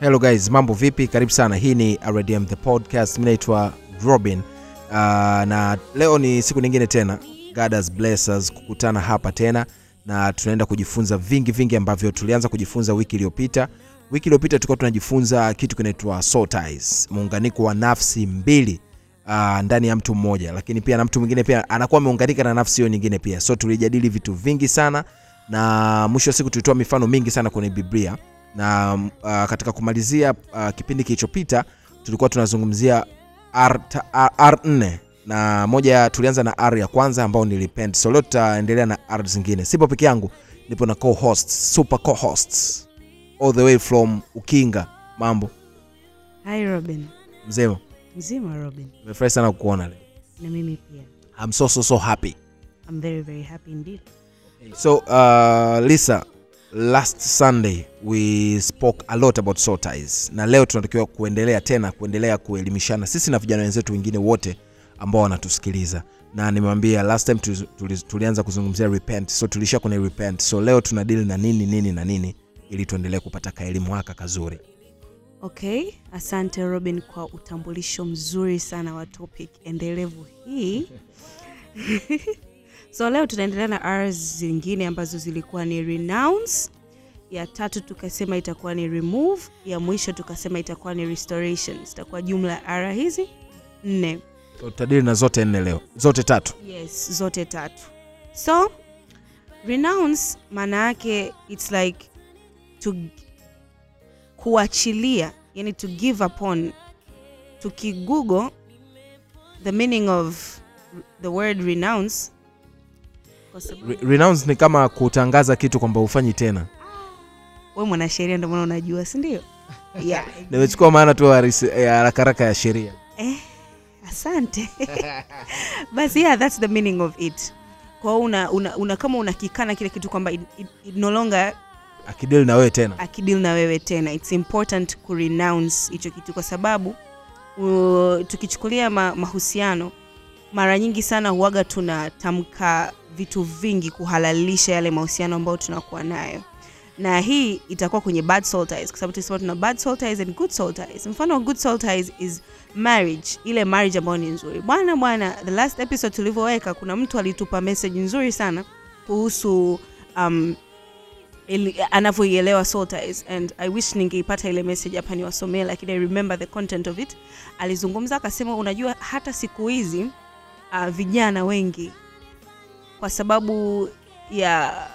hello guys mambo vipi? Karibu sana. Hii ni rdm the podcast. Mi naitwa robin. Uh, na leo ni siku nyingine tena. God has kukutana hapa tena na tunaenda kujifunza vingi vingi ambavyo tulianza kujifunza wiki iliyopita. Wiki iliyopita tulikuwa tunajifunza kitu kinaitwa muunganiko wa nafsi mbili uh, ndani ya mtu mmoja. Lakini pia na mtu mwingine pia anakuwa ameunganika na nafsi hiyo nyingine pia. So tulijadili vitu vingi sana na mwisho wa siku tulitoa mifano mingi sana kwenye biblia na uh, katika kumalizia uh, kipindi kilichopita tulikuwa tunazungumzia R, ta- R, R4 na moja tulianza na R ya kwanza ambao ni. So leo tutaendelea na R zingine. Sipo peke yangu, nipo na co-hosts, super co-hosts all the way from Ukinga. Mambo Hi Robin. Mzima? Mzima Robin. nimefurahi sana kukuona leo. Na mimi pia. I'm so so so happy. I'm very very happy indeed. So uh, Lisa, last Sunday we spoke a lot about soul na leo tunatakiwa kuendelea tena kuendelea kuelimishana sisi na vijana wenzetu wengine wote ambao wanatusikiliza. Na nimewambia last time tuli, tuli, tulianza kuzungumzia repent. So tulisha kwenye repent. So leo tuna deal na nini nini na nini ili tuendelee kupata kaelimu haka kazuri. Okay, asante Robin kwa utambulisho mzuri sana wa topic endelevu hii. so leo tunaendelea na R zingine ambazo zilikuwa ni renounce, ya tatu tukasema itakuwa ni remove, ya mwisho tukasema itakuwa ni restoration. Zitakuwa jumla ya R hizi nne. tutadili na zote nne leo. Zote tatu. Yes zote tatu. So renounce maana yake its like to kuachilia yani to give upon. Tukigoogle the meaning of the word renounce Re- renounce ni kama kutangaza kitu kwamba ufanyi tena we mwanasheria ndio maana unajua si ndio? Yeah. nimechukua maana tu ya haraka haraka ya sheria. Eh, asante. Basi yeah that's the meaning of it. Kwa una, una, una kama unakikana kile kitu kwamba it, it, it no longer akidili na wewe tena. akidil na wewe tena. Its important kurenounce hicho kitu kwa sababu uh, tukichukulia ma, mahusiano mara nyingi sana huaga tunatamka vitu vingi kuhalalisha yale mahusiano ambayo tunakuwa nayo na hii itakuwa kwenye bad soul ties kwa sababu tulisema tuna bad soul ties and good soul ties. Mfano wa good soul ties is marriage ile marriage ambayo ni nzuri. Bwana bwana the last episode tulivyoweka kuna mtu alitupa message nzuri sana kuhusu um, anavyoielewa soul ties. And i wish ningeipata ile message hapa niwasomee lakini i remember the content of it. Alizungumza akasema unajua hata siku hizi uh, vijana wengi kwa sababu ya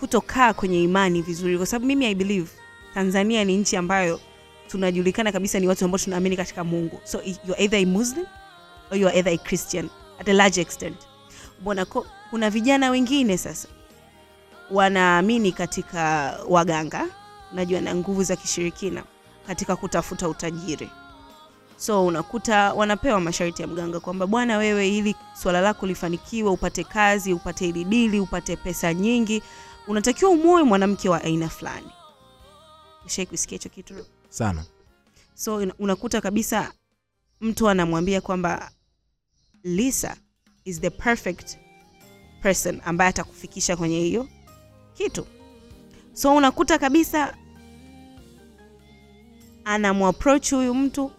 kutokaa kwenye imani vizuri kwa sababu mimi i believe tanzania ni nchi ambayo tunajulikana kabisa ni watu ambao tunaamini katika mungu. So you're either a muslim or you're either a christian at a large extent. Mbona kuna vijana wengine sasa wanaamini katika waganga unajua na nguvu za kishirikina katika kutafuta utajiri. So unakuta wanapewa masharti ya mganga kwamba bwana wewe ili swala lako lifanikiwe upate kazi upate ilidili upate pesa nyingi unatakiwa umoe mwanamke wa aina fulani. Ushai kusikia hicho kitu? Sana. So unakuta kabisa mtu anamwambia kwamba lisa is the perfect person ambaye atakufikisha kwenye hiyo kitu. So unakuta kabisa anamwaproach huyu mtu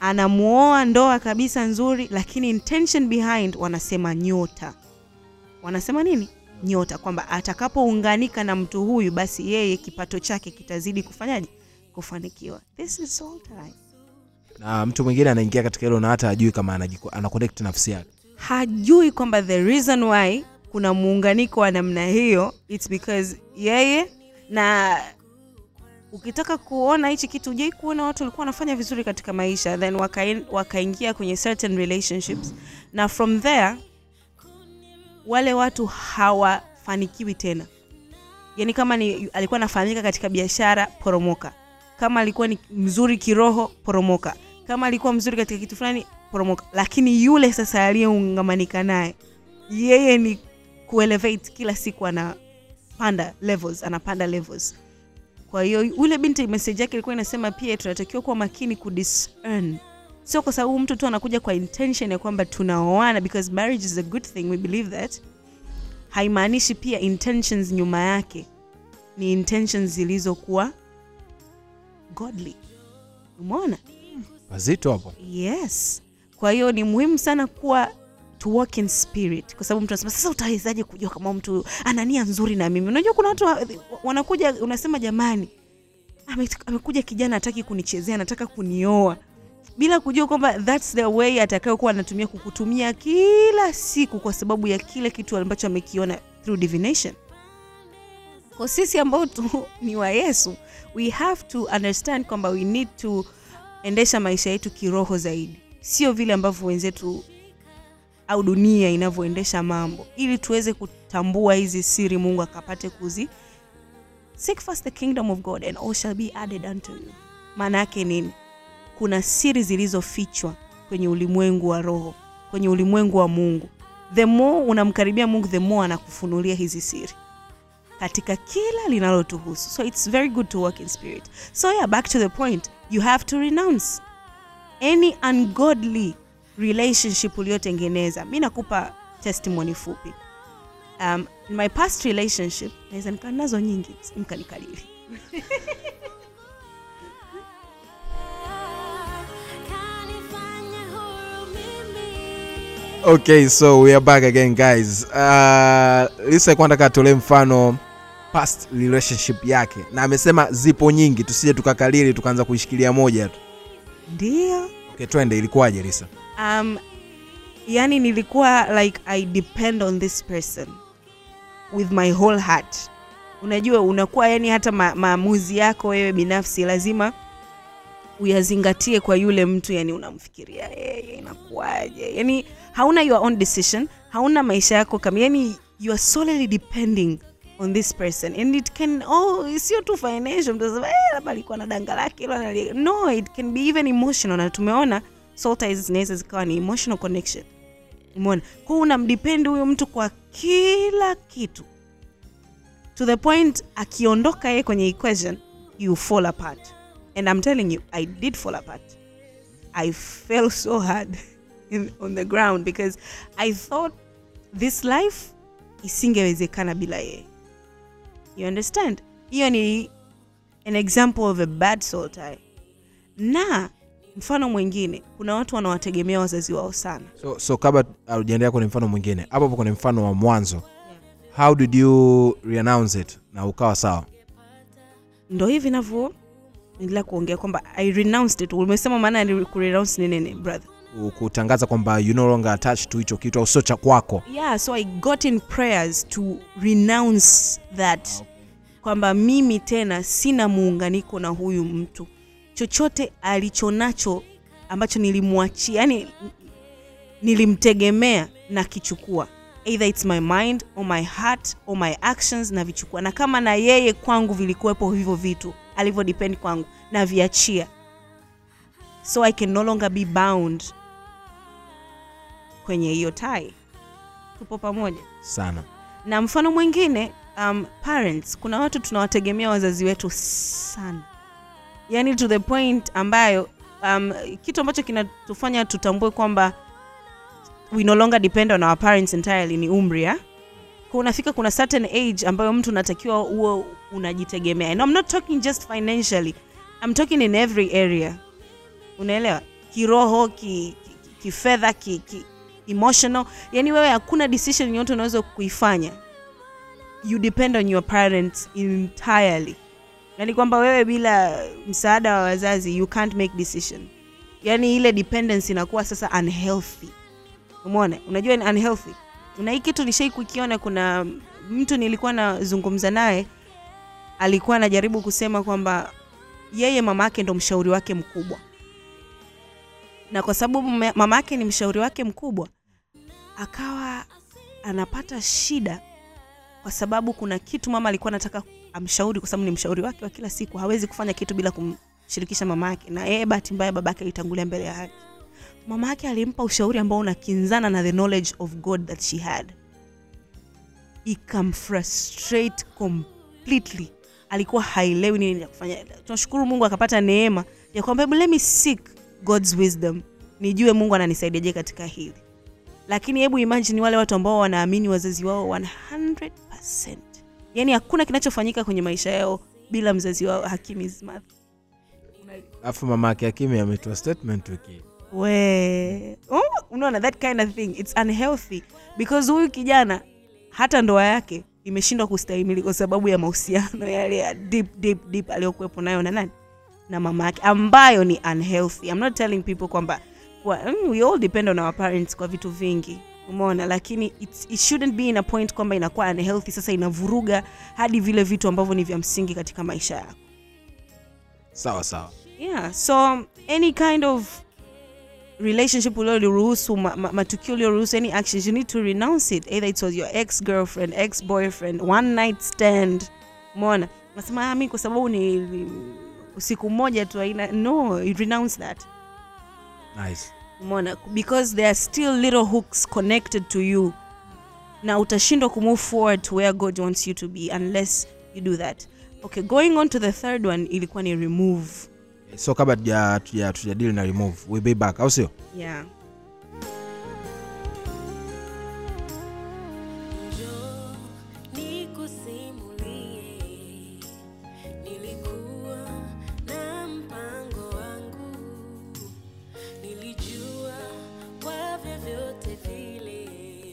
anamuoa ndoa kabisa nzuri lakini intention behind wanasema nyota. Wanasema nini nyota kwamba atakapounganika na mtu huyu basi yeye kipato chake kitazidi kufanyaje? Kufanikiwa. This is soul tie. na mtu mwingine anaingia katika hilo na hata ajui kama anajiku- ana connect nafsi yake. Hajui kwamba the reason why kuna muunganiko wa namna hiyo its because yeye na ukitaka kuona hichi kitu ujai kuona watu walikuwa wanafanya vizuri katika maisha then wakain- wakaingia kwenye certain relationships. Na from there wale watu hawafanikiwi tena. Yani kama ni alikuwa anafahamika katika biashara poromoka. Kama alikuwa ni mzuri kiroho poromoka. Kama alikuwa mzuri katika kitu fulani poromoka. Lakini yule sasa aliyeungamanika naye yeye ni kuelevate kila siku anapanda levels anapanda levels. Kwa hiyo yule binti message yake ilikuwa inasema pia tunatakiwa kuwa makini kudiscern sio kwa sababu mtu tu anakuja kwa intention ya kwamba tunaoana because marriage is a good thing we believe that. Haimaanishi pia intentions nyuma yake ni intentions zilizokuwa godly. Umeona? Wazito hapo. yes. Kwa hiyo ni muhimu sana kuwa to walk in spirit kwa sababu mtu anasema sasa utawezaje kujua kama mtu ana nia nzuri na mimi? Unajua kuna watu wanakuja unasema jamani amekuja kijana hataki kunichezea anataka kunioa bila kujua kwamba thats the way atakayokuwa anatumia kukutumia kila siku kwa sababu ya kile kitu ambacho amekiona through divination. Kwa sisi ambao tu ni wa yesu we have to understand kwamba we need to endesha maisha yetu kiroho zaidi. Sio vile ambavyo wenzetu au dunia inavyoendesha mambo. Ili tuweze kutambua hizi siri mungu akapate kuzi seek first the kingdom of god and all shall be added unto you. Maana yake nini kuna siri zilizofichwa kwenye ulimwengu wa roho kwenye ulimwengu wa mungu. The more unamkaribia mungu the more anakufunulia hizi siri katika kila linalotuhusu. So it's very good to work in spirit. So yeah back to the point. You have to renounce any ungodly relationship uliotengeneza. Mi nakupa testimony fupi. Um, in my past relationship naweza nikaa nazo nyingi mkanikalili Okay, so we are back again guys. Uh, Lisa alikuwa anataka atolee mfano past relationship yake na amesema zipo nyingi, tusije tukakalili tukaanza kuishikilia moja tu. ndio Okay, twende, ilikuwaje Lisa? um, yani nilikuwa like i depend on this person with my whole heart unajua unakuwa yani hata ma, maamuzi yako wewe binafsi lazima uyazingatie kwa yule mtu yani unamfikiria yeye inakuwaje? Yani hauna your own decision hauna maisha yako kama yani you are solely depending on this person. And it can oh sio tu financial mtu anasema eh labda alikuwa na danga lake hilo analia." no it can be even emotional. Na tumeona soul ties zinaweza zikawa ni emotional connection. Umeona? Kwa unamdepend huyo mtu kwa kila kitu. To the point akiondoka yeye kwenye equation you fall apart and i'm telling you i did fall apart. I fell so hard in, on the ground because i thought this life isingewezekana bila yeye. You understand? Hiyo ni an example of a bad soul tie na mfano mwingine kuna watu wanawategemea wazazi wao sana. So, so kabla haujaendelea kwenye mfano mwingine, hapo hapo kwenye mfano wa mwanzo, how did you renounce it na ukawa sawa? ndo hivi navyo endelea kuongea kwamba i renounced it. Umesema maana kurenounce ni nini brother? Kutangaza kwamba you no longer attached to hicho kitu au sio cha kwako. yeah so i got in prayers to renounce that. Kwamba mimi tena sina muunganiko na huyu mtu. Chochote alichonacho ambacho nilimwachia yani nilimtegemea na kichukua either its my mind or my heart or my actions na vichukua na kama na yeye kwangu vilikuwepo hivyo vitu alivyo depend kwangu na viachia. So i can no longer be bound kwenye hiyo tai tupo pamoja. Sana. na mfano mwingine um, parents kuna watu tunawategemea wazazi wetu sana. Yani to the point ambayo um, kitu ambacho kinatufanya tutambue kwamba we no longer depend on our parents entirely ni umri ya Kwa unafika kuna certain age ambayo mtu unatakiwa uwe unajitegemea. And I'm not talking just financially. I'm talking in every area. Unaelewa? Kiroho ki, ki, ki, kifedha ki, ki, emotional. Yani wewe hakuna decision yote unaweza kuifanya. You depend on your parents entirely. Yani kwamba wewe bila msaada wa wazazi you can't make decision. Yani ile dependence inakuwa sasa unhealthy. Umeona? Unajua ni unhealthy na hii kitu nishai kukiona kuna mtu nilikuwa nazungumza naye alikuwa anajaribu kusema kwamba yeye mama yake ndo mshauri wake mkubwa. Na kwa sababu mama yake ni mshauri wake mkubwa akawa anapata shida kwa sababu kuna kitu mama alikuwa anataka amshauri kwa sababu ni mshauri wake wa kila siku hawezi kufanya kitu bila kumshirikisha mama yake na yeye bahati mbaya babake alitangulia mbele ya mama yake alimpa ushauri ambao unakinzana na the knowledge of god that she had. Ikamfrustrate completely. Alikuwa haelewi nini ya kufanya. Tunashukuru mungu akapata neema ya kwamba let me seek god's wisdom. Nijue mungu ananisaidiaje katika hili. Lakini hebu imagine wale watu ambao wanaamini wazazi wao 100 yaani hakuna kinachofanyika kwenye maisha yao bila mzazi wao hakim is mother. Alafu mama yake akimi ametoa statement wiki we oh, unaona that kind of thing. It's unhealthy. Because huyu kijana hata ndoa yake imeshindwa kustahimili kwa sababu ya mahusiano yale ya deep deep deep aliyokuwepo nayo na nani? Na mama yake ambayo ni unhealthy. I'm not telling people kwamba kwa, mm, we all depend on our parents kwa vitu vingi. Umeona? Lakini it's, it shouldn't be in a point kwamba inakuwa unhealthy sasa inavuruga hadi vile vitu ambavyo ni vya msingi katika maisha yako. Sawa sawa. Yeah so any kind of relationship ulioliruhusu ma, ma, matukio ulioruhusu any actions you need to renounce it. Either it was your ex girlfriend ex boyfriend one night stand. Mona nasema "Ah, mi kwa sababu ni ni usiku mmoja tu aina no you renounce that. Nice. Mona because there are still little hooks connected to you. Na utashindwa kumove forward to where god wants you to be unless you do that. Okay going on to the third one ilikuwa ni remove so kabla tuja- tuja- tujadili na remove we'll be back au sio? Yeah.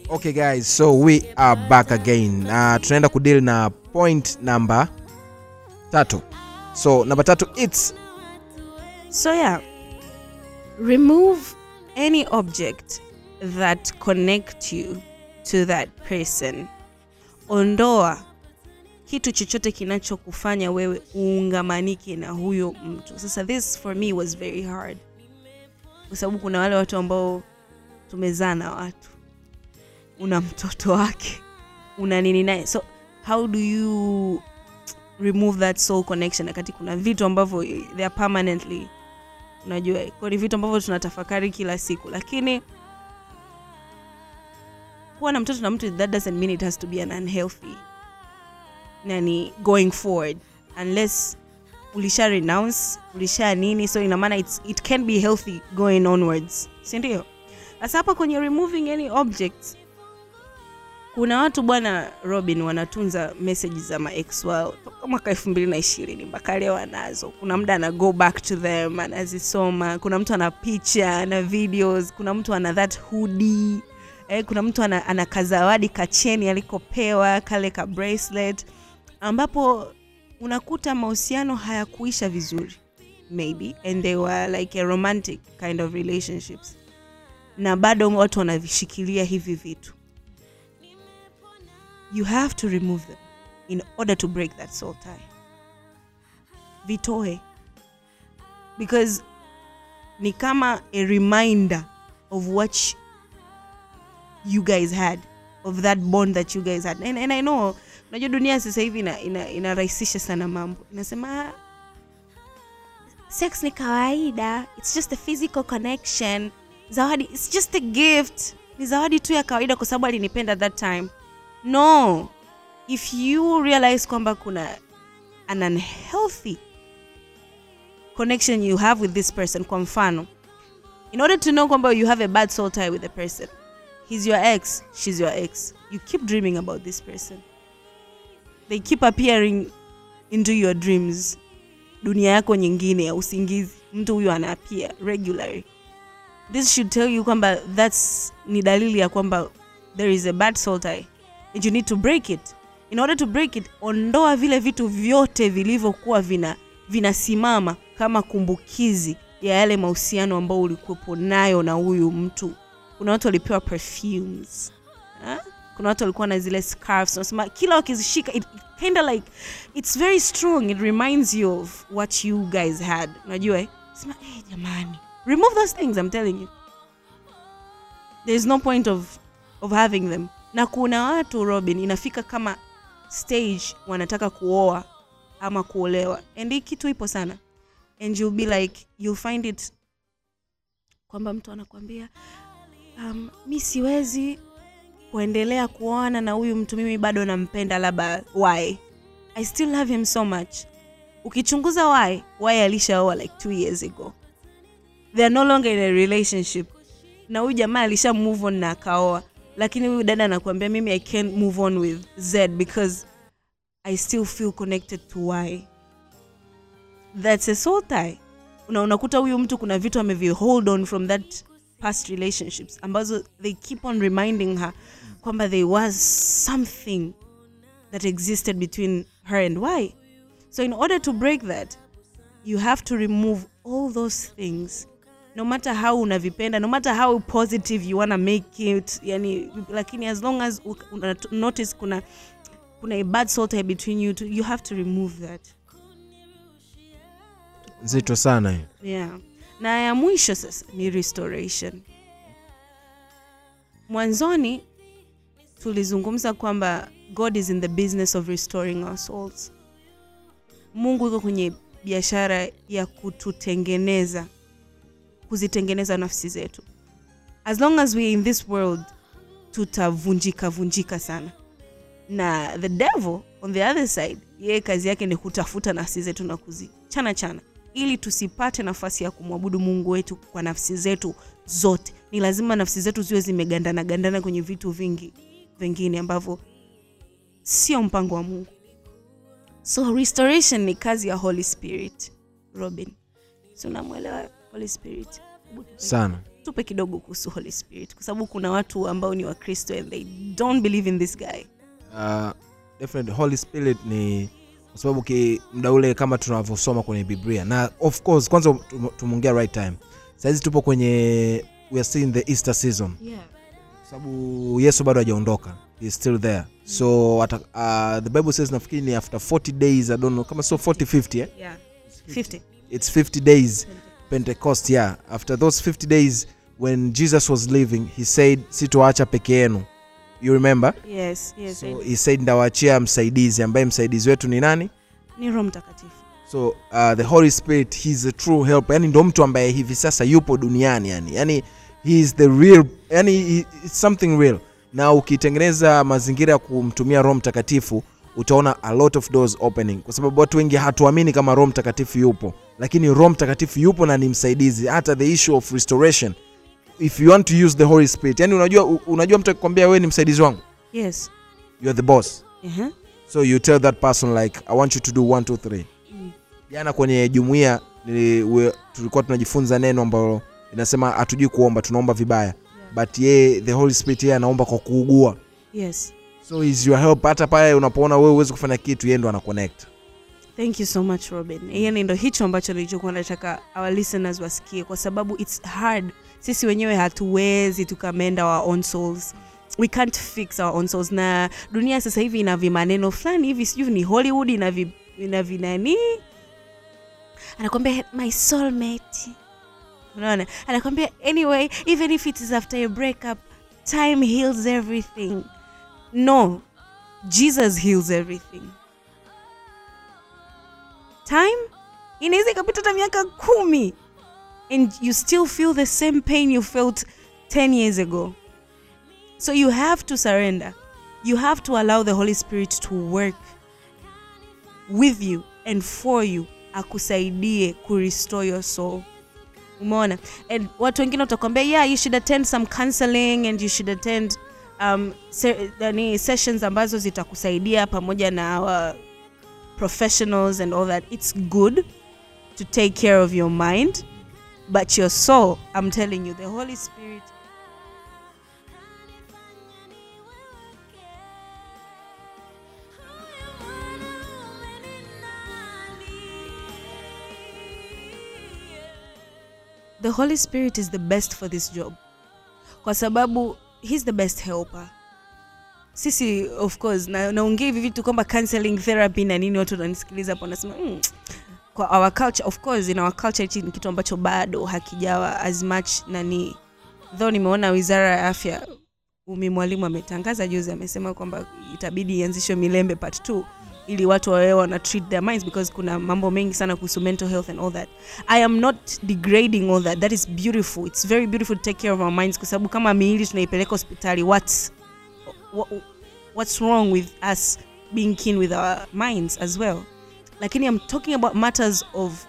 Okay guys so we are back again. Uh, tunaenda kudeal na point number tatu. So namba tatu its So yeah, remove any object that connect you to that person. Ondoa kitu chochote kinachokufanya wewe uungamanike na huyo mtu. Sasa this for me was very hard, kwa sababu kuna wale watu ambao tumezaa na watu, una mtoto wake, una nini naye, so how do you remove that soul connection? Wakati kuna vitu ambavyo they are permanently unajua kwa ni vitu ambavyo tunatafakari kila siku lakini kuwa na mtoto na mtu that doesn't mean it has to be an unhealthy nani going forward unless ulisha renounce ulisha nini so ina maana it can be healthy going onwards si ndio? Sasa hapa kwenye removing any objects kuna watu bwana robin wanatunza meseji za maex wao toka mwaka elfu mbili na ishirini mpaka leo anazo. Kuna muda ana go back to them anazisoma. Kuna mtu ana picha ana videos. Kuna mtu ana that hoodie. Eh, kuna mtu ana, ana kazawadi kacheni alikopewa kale ka bracelet ambapo unakuta mahusiano hayakuisha vizuri maybe and they were like a romantic kind of relationships. Na bado watu wanavishikilia hivi vitu you have to remove them in order to break that soul tie. Vitoe. Because ni kama a reminder of what you guys had of that bond that you guys had. And, and i know unajua dunia sasa hivi ina- ina- inarahisisha sana mambo. Inasema "Ah, sex ni kawaida it's just a physical connection. Zawadi it's just a gift. Ni zawadi tu ya kawaida kwa sababu alinipenda that time no. If you realize kwamba kuna an unhealthy connection you have with this person kwa mfano in order to know kwamba you have a bad soul tie with the person he's your ex she's your ex. You keep dreaming about this person. They keep appearing into your dreams. Dunia yako nyingine ya usingizi. Mtu huyo anaapia regularly. This should tell you kwamba thats ni dalili ya kwamba there is a bad soul tie you need to break it. In order to break it ondoa vile vitu vyote vilivyokuwa vina vinasimama kama kumbukizi ya yale mahusiano ambao ulikuwepo nayo na huyu mtu. Kuna watu walipewa perfumes. Ha? kuna watu walikuwa na zile scarves. Unasema kila wakizishika it, it of like it's very strong. It reminds you of what you guys had. Unajua eh? sema hey, jamani. Remove those things i'm telling you. There's no point of, of having them na kuna watu robin inafika kama stage wanataka kuoa ama kuolewa. And hii kitu ipo sana. And you'll be like you find it kwamba mtu anakwambia um, mi siwezi kuendelea kuoana na huyu mtu mimi bado nampenda labda why? I still love him so much. Ukichunguza why why alishaoa like two years ago? They are no longer in a relationship. Na huyu jamaa alisha move on na akaoa lakini huyu dada anakuambia mimi i can't move on with z because i still feel connected to y. That's a soul tie. Una, unakuta huyu mtu kuna vitu amevi hold on from that past relationships ambazo they keep on reminding her kwamba there was something that existed between her and y. So in order to break that you have to remove all those things no matter how unavipenda no matter how positive you wanna make it yani lakini as long as una notice kuna kuna a bad salt between you two, you have to remove that. Nzito sana hiyo. Yeah. Na ya mwisho sasa ni restoration. Mwanzoni tulizungumza kwamba god is in the business of restoring our souls. Mungu iko kwenye biashara ya kututengeneza kuzitengeneza nafsi zetu. As long as we in this world tutavunjika vunjika sana. Na the devil on the other side yeye kazi yake ni kutafuta nafsi zetu na kuzichana chana. Ili tusipate nafasi ya kumwabudu mungu wetu kwa nafsi zetu zote. Ni lazima nafsi zetu ziwe zimegandana gandana kwenye vitu vingi vingine ambavyo sio mpango wa mungu. So restoration ni kazi ya holy spirit robin. Si unamwelewa holy spirit. Sana. Tupe kidogo kuhusu holy spirit kwa sababu kuna watu ambao ni wakristo and they don't believe in this guy. Uh, definitely holy spirit ni kwa sababu ki mda ule kama tunavyosoma kwenye biblia. Na of course kwanza tum- tumeongea right time. Saizi tupo kwenye we are still in the easter season. Yeah. kwa sababu yesu bado hajaondoka. He is still there. So at, uh, the bible says nafikiri ni after 40 days i don't know kama so 40 50 eh? Yeah. 50 it's 50 days pentecost yeah. After those 50 days when jesus was living he said sitoacha peke yenu. You remember? Yes yes so he said ndawaachia msaidizi. Ambaye msaidizi wetu ni nani? Ni roho mtakatifu. So uh, the holy spirit he's a true helper. Yani ndo mtu ambaye hivi sasa yupo duniani yani. Yani he is the real yani he, it's something real. Na ukitengeneza mazingira ya kumtumia roho mtakatifu utaona a lot of doors opening. Kwa sababu watu wengi hatuamini kama roho mtakatifu yupo. Lakini roho mtakatifu yupo na ni msaidizi hata the issue of restoration. If you want to use the holy spirit yani unajua unajua mtu akikwambia wewe ni msaidizi wangu? Yes. You are the boss. Uh-huh. so you tell that person like i want you to do 1 2 3 mm. jana kwenye jumuiya tulikuwa tunajifunza neno ambalo inasema hatujui kuomba tunaomba vibaya. Yeah. but yeye the holy spirit yeye anaomba kwa kuugua. Yes so is your help. Hata pale unapoona wewe huwezi kufanya kitu yeye ndo ana connect. Thank you so much robin. Yani ndo hicho ambacho nilichokuwa nataka our listeners wasikie kwa sababu its hard. Sisi wenyewe hatuwezi tukamenda our own souls. We can't fix our own souls. Na dunia sasa hivi ina vimaneno fulani hivi sijui ni hollywood ina ina vinani anakwambia my soulmate. Unaona? Anakwambia anyway even if it is after a breakup time heals everything no jesus heals everything. Time? Inaweza ikapita hata miaka kumi and you still feel the same pain you felt 10 years ago. So you have to surrender. You have to allow the holy spirit to work with you and for you akusaidie kurestore your soul. Umeona? And watu wengine watakwambia yeah you should attend some counseling and you should attend um, se, nani, sessions ambazo zitakusaidia pamoja na our professionals and all that it's good to take care of your mind but your soul i'm telling you the holy spirit the holy spirit is the best for this job. Kwa sababu he's the best helper. Sisi of course na naongea hivi vitu kwamba counseling therapy na nini watu wananisikiliza hapo wanasema mm, kwa our culture of course in our culture hichi ni kitu ambacho bado hakijawa as much nani though nimeona wizara ya afya umi mwalimu ametangaza juzi amesema kwamba itabidi ianzishwe milembe part 2 ili watu wawe wana treat their minds because kuna mambo mengi sana kuhusu mental health and all that. I am not degrading all that. That is beautiful. It's very beautiful to take care of our minds kwa sababu kama miili tunaipeleka hospitali what's wha- what's wrong with us being keen with our minds as well? Lakini i'm talking about matters of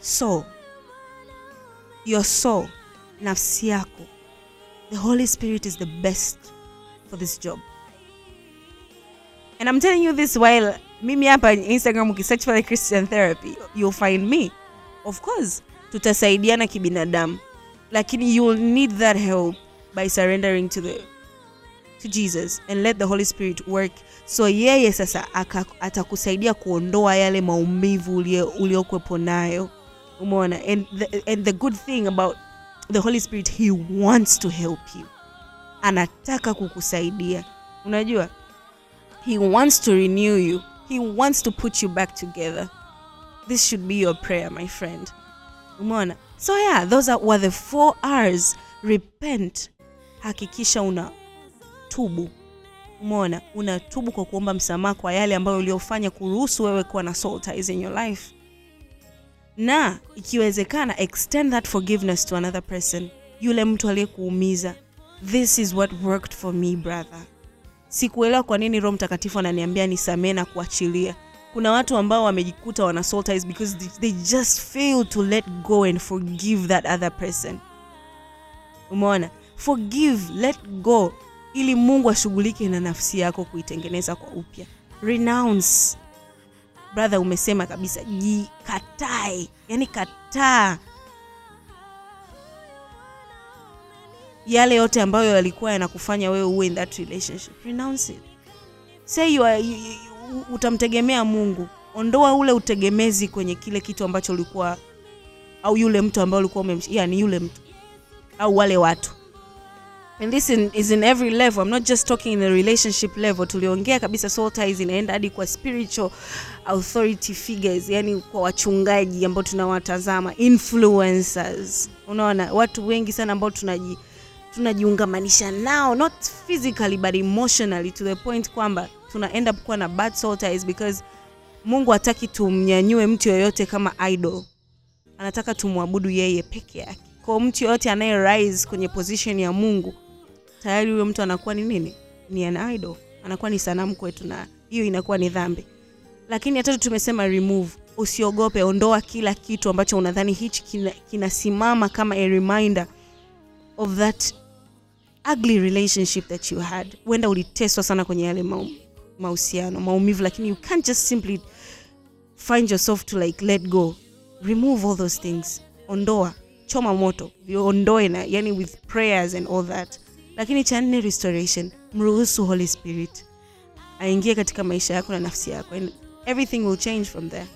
soul. Your soul nafsi yako. The holy spirit is the best for this job and i'm telling you this while mimi hapa instagram ukisearch the christian therapy you'll find me. Of course tutasaidiana kibinadamu. Lakini you'll need that help by surrendering to the to jesus and let the holy spirit work. So yeye sasa atakusaidia kuondoa yale maumivu uliokwepo nayo. Umeona? And the, and the good thing about the holy spirit he wants to help you. Anataka kukusaidia. Unajua he wants to renew you. He wants to put you back together. This should be your prayer my friend. Umeona? So yeah those are, were the four r's. Repent. Hakikisha una tubu umeona? Unatubu kwa kuomba msamaha kwa yale ambayo uliofanya kuruhusu wewe kuwa na soul ties in your life. Na ikiwezekana extend that forgiveness to another person. Yule mtu aliyekuumiza. This is what worked for me brother sikuelewa kwa nini roho mtakatifu ananiambia nisamee na kuachilia. Kuna watu ambao wamejikuta wana soul because they, just fail to let go and forgive that other person. Umeona? Forgive let go ili mungu ashughulike na nafsi yako kuitengeneza kwa upya. Renounce. Brother umesema kabisa jikatae. Yani kataa yale yote ambayo yalikuwa yanakufanya wewe uwe in that relationship. Renounce it. Say you are, you, you, utamtegemea mungu. Ondoa ule utegemezi kwenye kile kitu ambacho ulikuwa au yule mtu ambaye ulikuwa umemsh yani yule mtu. Au wale watu. And this in, is in every level. I'm not just talking in a relationship level. Tuliongea kabisa soul ties inaenda hadi kwa spiritual authority figures yani kwa wachungaji ambao tunawatazama influencers. Unaona watu wengi sana ambao tunaji tunajiungamanisha nao not physically but emotionally to the point kwamba tuna end up kuwa na bad soul ties because mungu hataki tumnyanyue mtu yoyote kama idol. Anataka tumwabudu yeye peke yake. Kwao mtu yoyote anaye rise kwenye position ya mungu tayari huyo mtu anakuwa ni nini? Ni an idol. Anakuwa ni sanamu kwetu na hiyo inakuwa ni dhambi. Lakini ya tumesema remove. Usiogope ondoa kila kitu ambacho unadhani hichi kina- kinasimama kama a reminder of that ugly relationship that you had huenda uliteswa sana kwenye yale mahusiano maumivu lakini you can't just simply find yourself to like let go. Remove all those things. Ondoa. Choma moto. Viondoe na yani with prayers and all that. Lakini cha nne restoration. Mruhusu holy spirit aingie katika maisha yako na nafsi yako. And everything will change from there.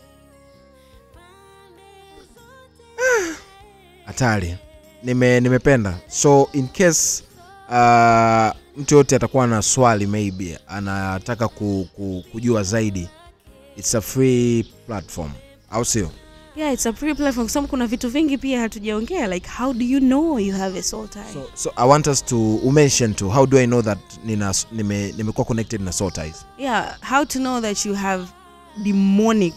Hatari. Nime so in case uh, mtu yote atakuwa na swali maybe anataka ku, ku, kujua zaidi. Its a free platform au sio? Yeah it's a free platform sababu kuna vitu vingi pia hatujaongea like how do you know you have a soul tie? So, so i want us to mention to how do i know that nina nime, nimekuwa connected na soul ties? Yeah how to know that you have demonic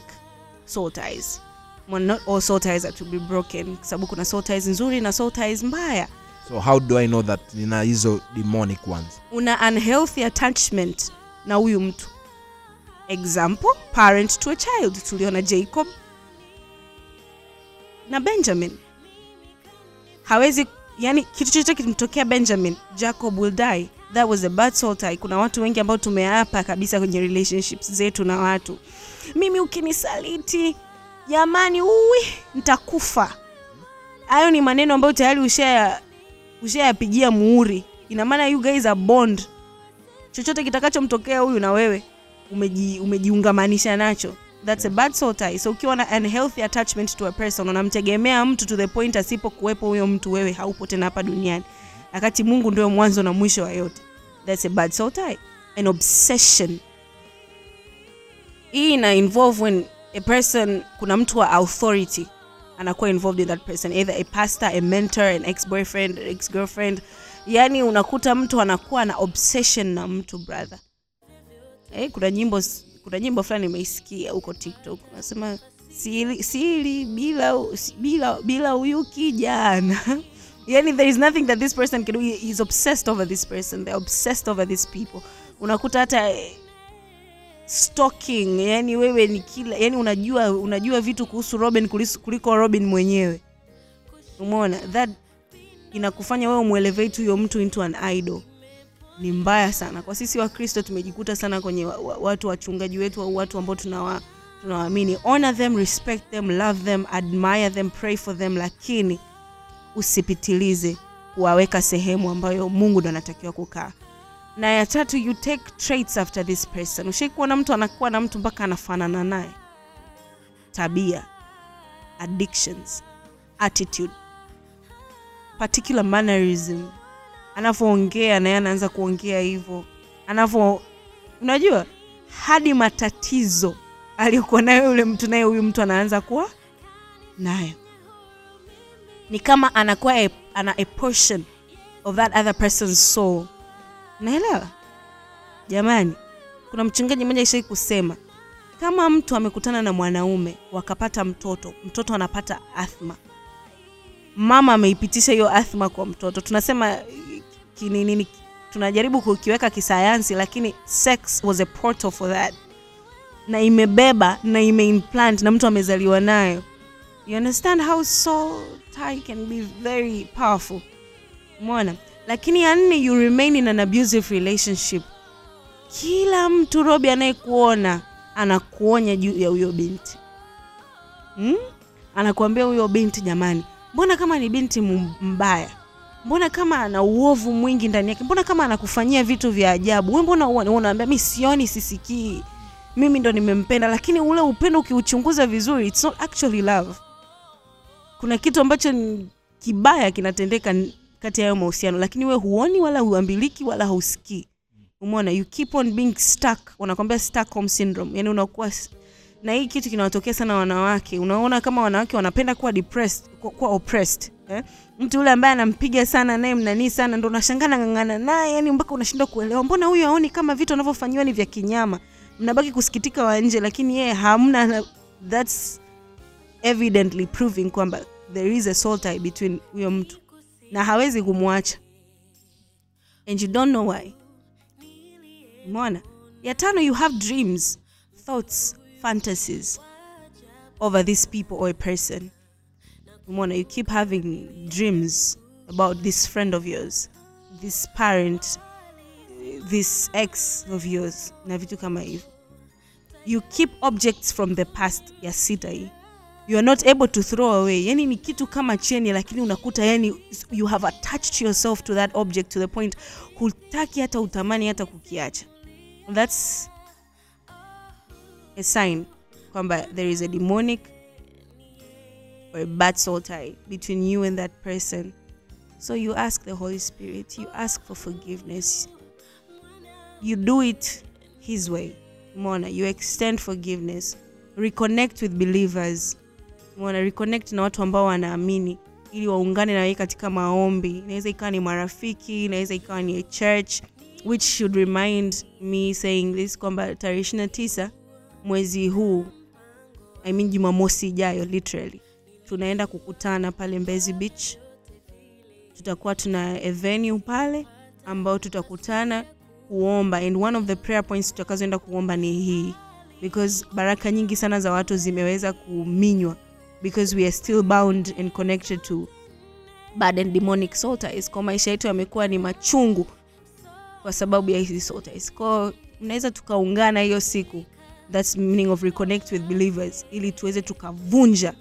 soul ties? Well, not all soul ties are to be broken kwa sababu kuna soul ties nzuri na soul ties mbaya so how do i know that nina hizo demonic ones? Una unhealthy attachment na huyu mtu. Example parent to a child tuliona jacob na benjamin. Hawezi yani kitu chochote kimtokea benjamin jacob will die. That was a bad soul kuna watu wengi ambao tumeapa kabisa kwenye relationships zetu na watu. Mimi ukinisaliti jamani uwi nitakufa. Hayo ni maneno ambayo tayari ushaya ushayapigia muhuri. Ina maana you guys are bond. Chochote kitakachomtokea huyu na wewe umeji, umejiungamanisha nacho. That's a bad soul tie. So ukiwa na unhealthy attachment to a person unamtegemea mtu to the point asipokuwepo huyo mtu wewe haupo tena hapa duniani. Wakati mungu ndio mwanzo na mwisho wa yote. That's a bad soul tie. An obsession. Hii ina involve when a person kuna mtu wa authority anakuwa involved in that person either a pastor a mentor an ex-boyfriend ex-girlfriend. Yani unakuta mtu anakuwa na obsession na mtu brother. Eh, kuna nyimbo kuna nyimbo fulani nimeisikia huko tiktok. Unasema sili, bila bila bila huyu kijana. Yani there is nothing that this person can do. He is obsessed over this person. They're obsessed over these people. Unakuta hata stalking. Yani wewe ni kila yani unajua unajua vitu kuhusu robin kuliko robin mwenyewe. Umeona? That inakufanya wewe umuelevate huyo mtu into an idol. Ni mbaya sana. Kwa sisi wakristo tumejikuta sana kwenye wa, wa, watu wachungaji wetu au watu ambao tunawa tunawaamini. Honor them respect them love them admire them pray for them lakini usipitilize kuwaweka sehemu ambayo mungu ndo anatakiwa kukaa na ya tatu you take traits after this person. Ushaikuwa na mtu anakuwa na mtu mpaka anafanana naye. Tabia addictions attitude particular mannerism. Anavyoongea naye anaanza kuongea hivyo. Anavyo unajua hadi matatizo aliyokuwa nayo yule mtu naye huyu mtu anaanza kuwa nayo. Ni kama anakuwa ana a portion of that other person's soul naelewa jamani kuna mchungaji mmoja ishai kusema kama mtu amekutana na mwanaume wakapata mtoto mtoto anapata athma. Mama ameipitisha hiyo athma kwa mtoto. Tunasema kininini, tunajaribu kukiweka kisayansi lakini sex was a portal for that. Na imebeba na imeimplant na mtu amezaliwa nayo. You understand how soul tie can be very powerful. Umeona lakini ya nne you remain in an abusive relationship. Kila mtu robi anayekuona anakuonya juu ya huyo binti. Hmm? anakuambia huyo binti jamani mbona kama ni binti mbaya? Mbona kama ana uovu mwingi ndani yake? Mbona kama anakufanyia vitu vya ajabu? We mbona unaambia mi sioni sisikii. Mimi ndo nimempenda. Lakini ule upendo ukiuchunguza vizuri it's not actually love. Kuna kitu ambacho kibaya kinatendeka kati ya hayo mahusiano lakini we huoni wala huambiliki wala hausikii. Umeona you keep on being stuck. Wanakwambia stockholm syndrome. Yani unakuwa na hii kitu kinawatokea sana wanawake. Unaona kama wanawake wanapenda kuwa depressed kuwa oppressed eh? mtu yule ambaye anampiga sana naye mnanii sana ndo unashangana ngangana naye yani mpaka unashindwa kuelewa. Mbona huyu aoni kama vitu anavyofanyiwa ni vya kinyama? Mnabaki kusikitika wa nje lakini yeye hamna that's evidently proving kwamba there is a soul tie between huyo mtu na hawezi kumwacha. And you don't know why. Umeona? Ya tano you have dreams thoughts fantasies over these people or a person. Umeona? You keep having dreams about this friend of yours this parent this ex of yours na vitu kama hivyo. You keep objects from the past ya sita hii you are not able to throw away. Yani ni kitu kama cheni lakini unakuta yani you have attached yourself to that object to the point hutaki hata utamani hata kukiacha. That's a sign kwamba there is a demonic or a bad soul tie between you and that person. So you ask the holy spirit you ask for forgiveness. You do it his way. Mona you extend forgiveness. Reconnect with believers mona reconnect na watu ambao wanaamini ili waungane na wewe katika maombi. Inaweza ikawa ni marafiki inaweza ikawa ni a church which should remind me saying this kwamba tarehe 29 mwezi huu I mean jumamosi ijayo literally. Tunaenda kukutana pale mbezi beach. Tutakuwa tuna a venue pale ambao tutakutana kuomba. And one of the prayer points tutakazoenda kuomba ni hii. Because baraka nyingi sana za watu zimeweza kuminywa because we are still bound and connected to bad and demonic soul ties kwa maisha yetu yamekuwa ni machungu kwa sababu ya hizi soul ties kwao mnaweza tukaungana hiyo siku. Thats meaning of reconnect with believers. Ili tuweze tukavunja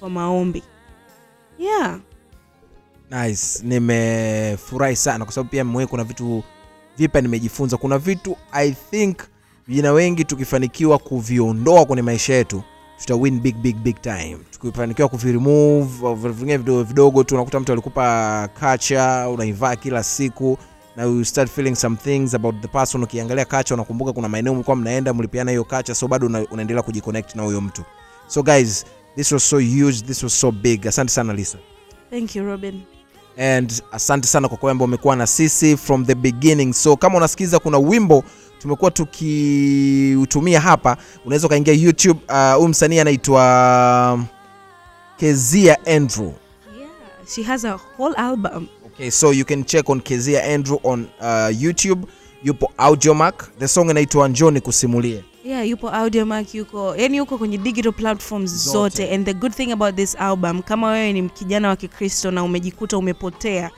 kwa maombi. Yeah. Nice. Nimefurahi sana. Kwa sababu pia mwenyewe kuna vitu vipya nimejifunza. Kuna vitu i think vijana wengi tukifanikiwa kuviondoa kwenye maisha yetu tuta win big big big time. Tukifanikiwa kuviremove vingine vidogo vidogo tu unakuta mtu alikupa kacha unaivaa kila siku na you start feeling some things about the person. Ukiangalia kacha unakumbuka kuna maeneo mlikuwa mnaenda mlipiana hiyo kacha so bado una, unaendelea kujiconnect na huyo mtu. So guys this was so huge this was so big. Asante sana lisa. Thank you robin and asante sana kwa kwamba umekuwa na sisi from the beginning. So kama unasikiza kuna wimbo tumekuwa tukiutumia hapa unaweza ukaingia youtube huyu uh, msanii anaitwa kezia andrew. Yeah she has a whole album. Okay so you can check on kezia andrew on uh, youtube. Yupo audiomac the song inaitwa njoni kusimulie yeah yupo audiomac yuko yani yuko kwenye digital platforms Zote. zote. and the good thing about this album kama wewe ni kijana wa kikristo na umejikuta umepotea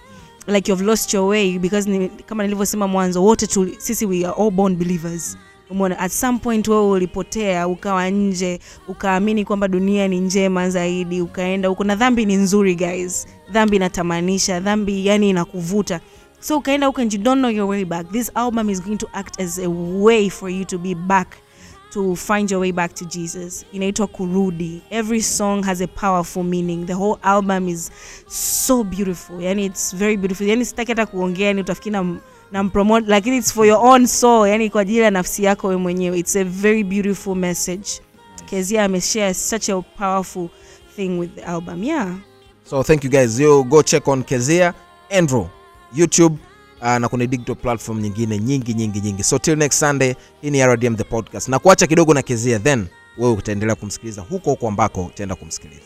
like you've lost your way because ni, kama nilivyosema mwanzo wote tu, sisi we are all born believers umeona at some point wewe ulipotea ukawa nje ukaamini kwamba dunia ni njema zaidi ukaenda huko na dhambi ni nzuri guys dhambi inatamanisha dhambi yani inakuvuta so ukaenda huko and you don't know your way back this album is going to act as a way for you to be back to find your way back to jesus. Inaitwa kurudi. Every song has a powerful meaning. The whole album is so beautiful. Yani it's very beautiful. Yani sitaki hata kuongea yani utafikiri na na mpromote lakini it's for your own soul. Yani kwa ajili ya nafsi yako wewe mwenyewe. It's a very beautiful message. Kezia ameshare such a powerful thing with the album. Yeah. So thank you guys. You go check on kezia. Andrew youtube uh, na kwenye digital platform nyingine nyingi nyingi nyingi. So till next sunday hii ni rdm the podcast. Na kuacha kidogo na kezia then wewe utaendelea kumsikiliza huko huko ambako utaenda kumsikiliza